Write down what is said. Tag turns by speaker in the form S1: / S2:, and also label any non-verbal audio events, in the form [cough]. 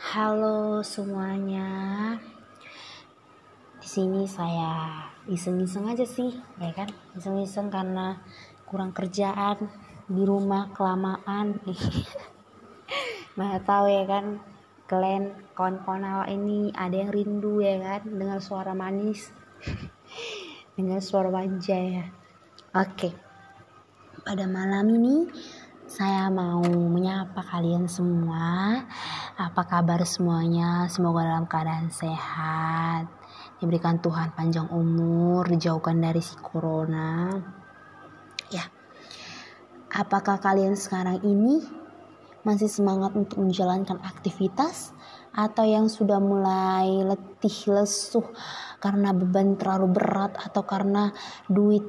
S1: Halo semuanya. Di sini saya iseng-iseng aja sih, ya kan? Iseng-iseng karena kurang kerjaan di rumah kelamaan. [laughs] Nggak tahu ya kan kalian kawan-kawan awak ini ada yang rindu ya kan dengar suara manis [laughs] dengar suara manja ya oke pada malam ini saya mau menyapa kalian semua. Apa kabar semuanya? Semoga dalam keadaan sehat. Diberikan Tuhan panjang umur dijauhkan dari si corona. Ya. Apakah kalian sekarang ini masih semangat untuk menjalankan aktivitas? Atau yang sudah mulai letih lesuh karena beban terlalu berat atau karena duit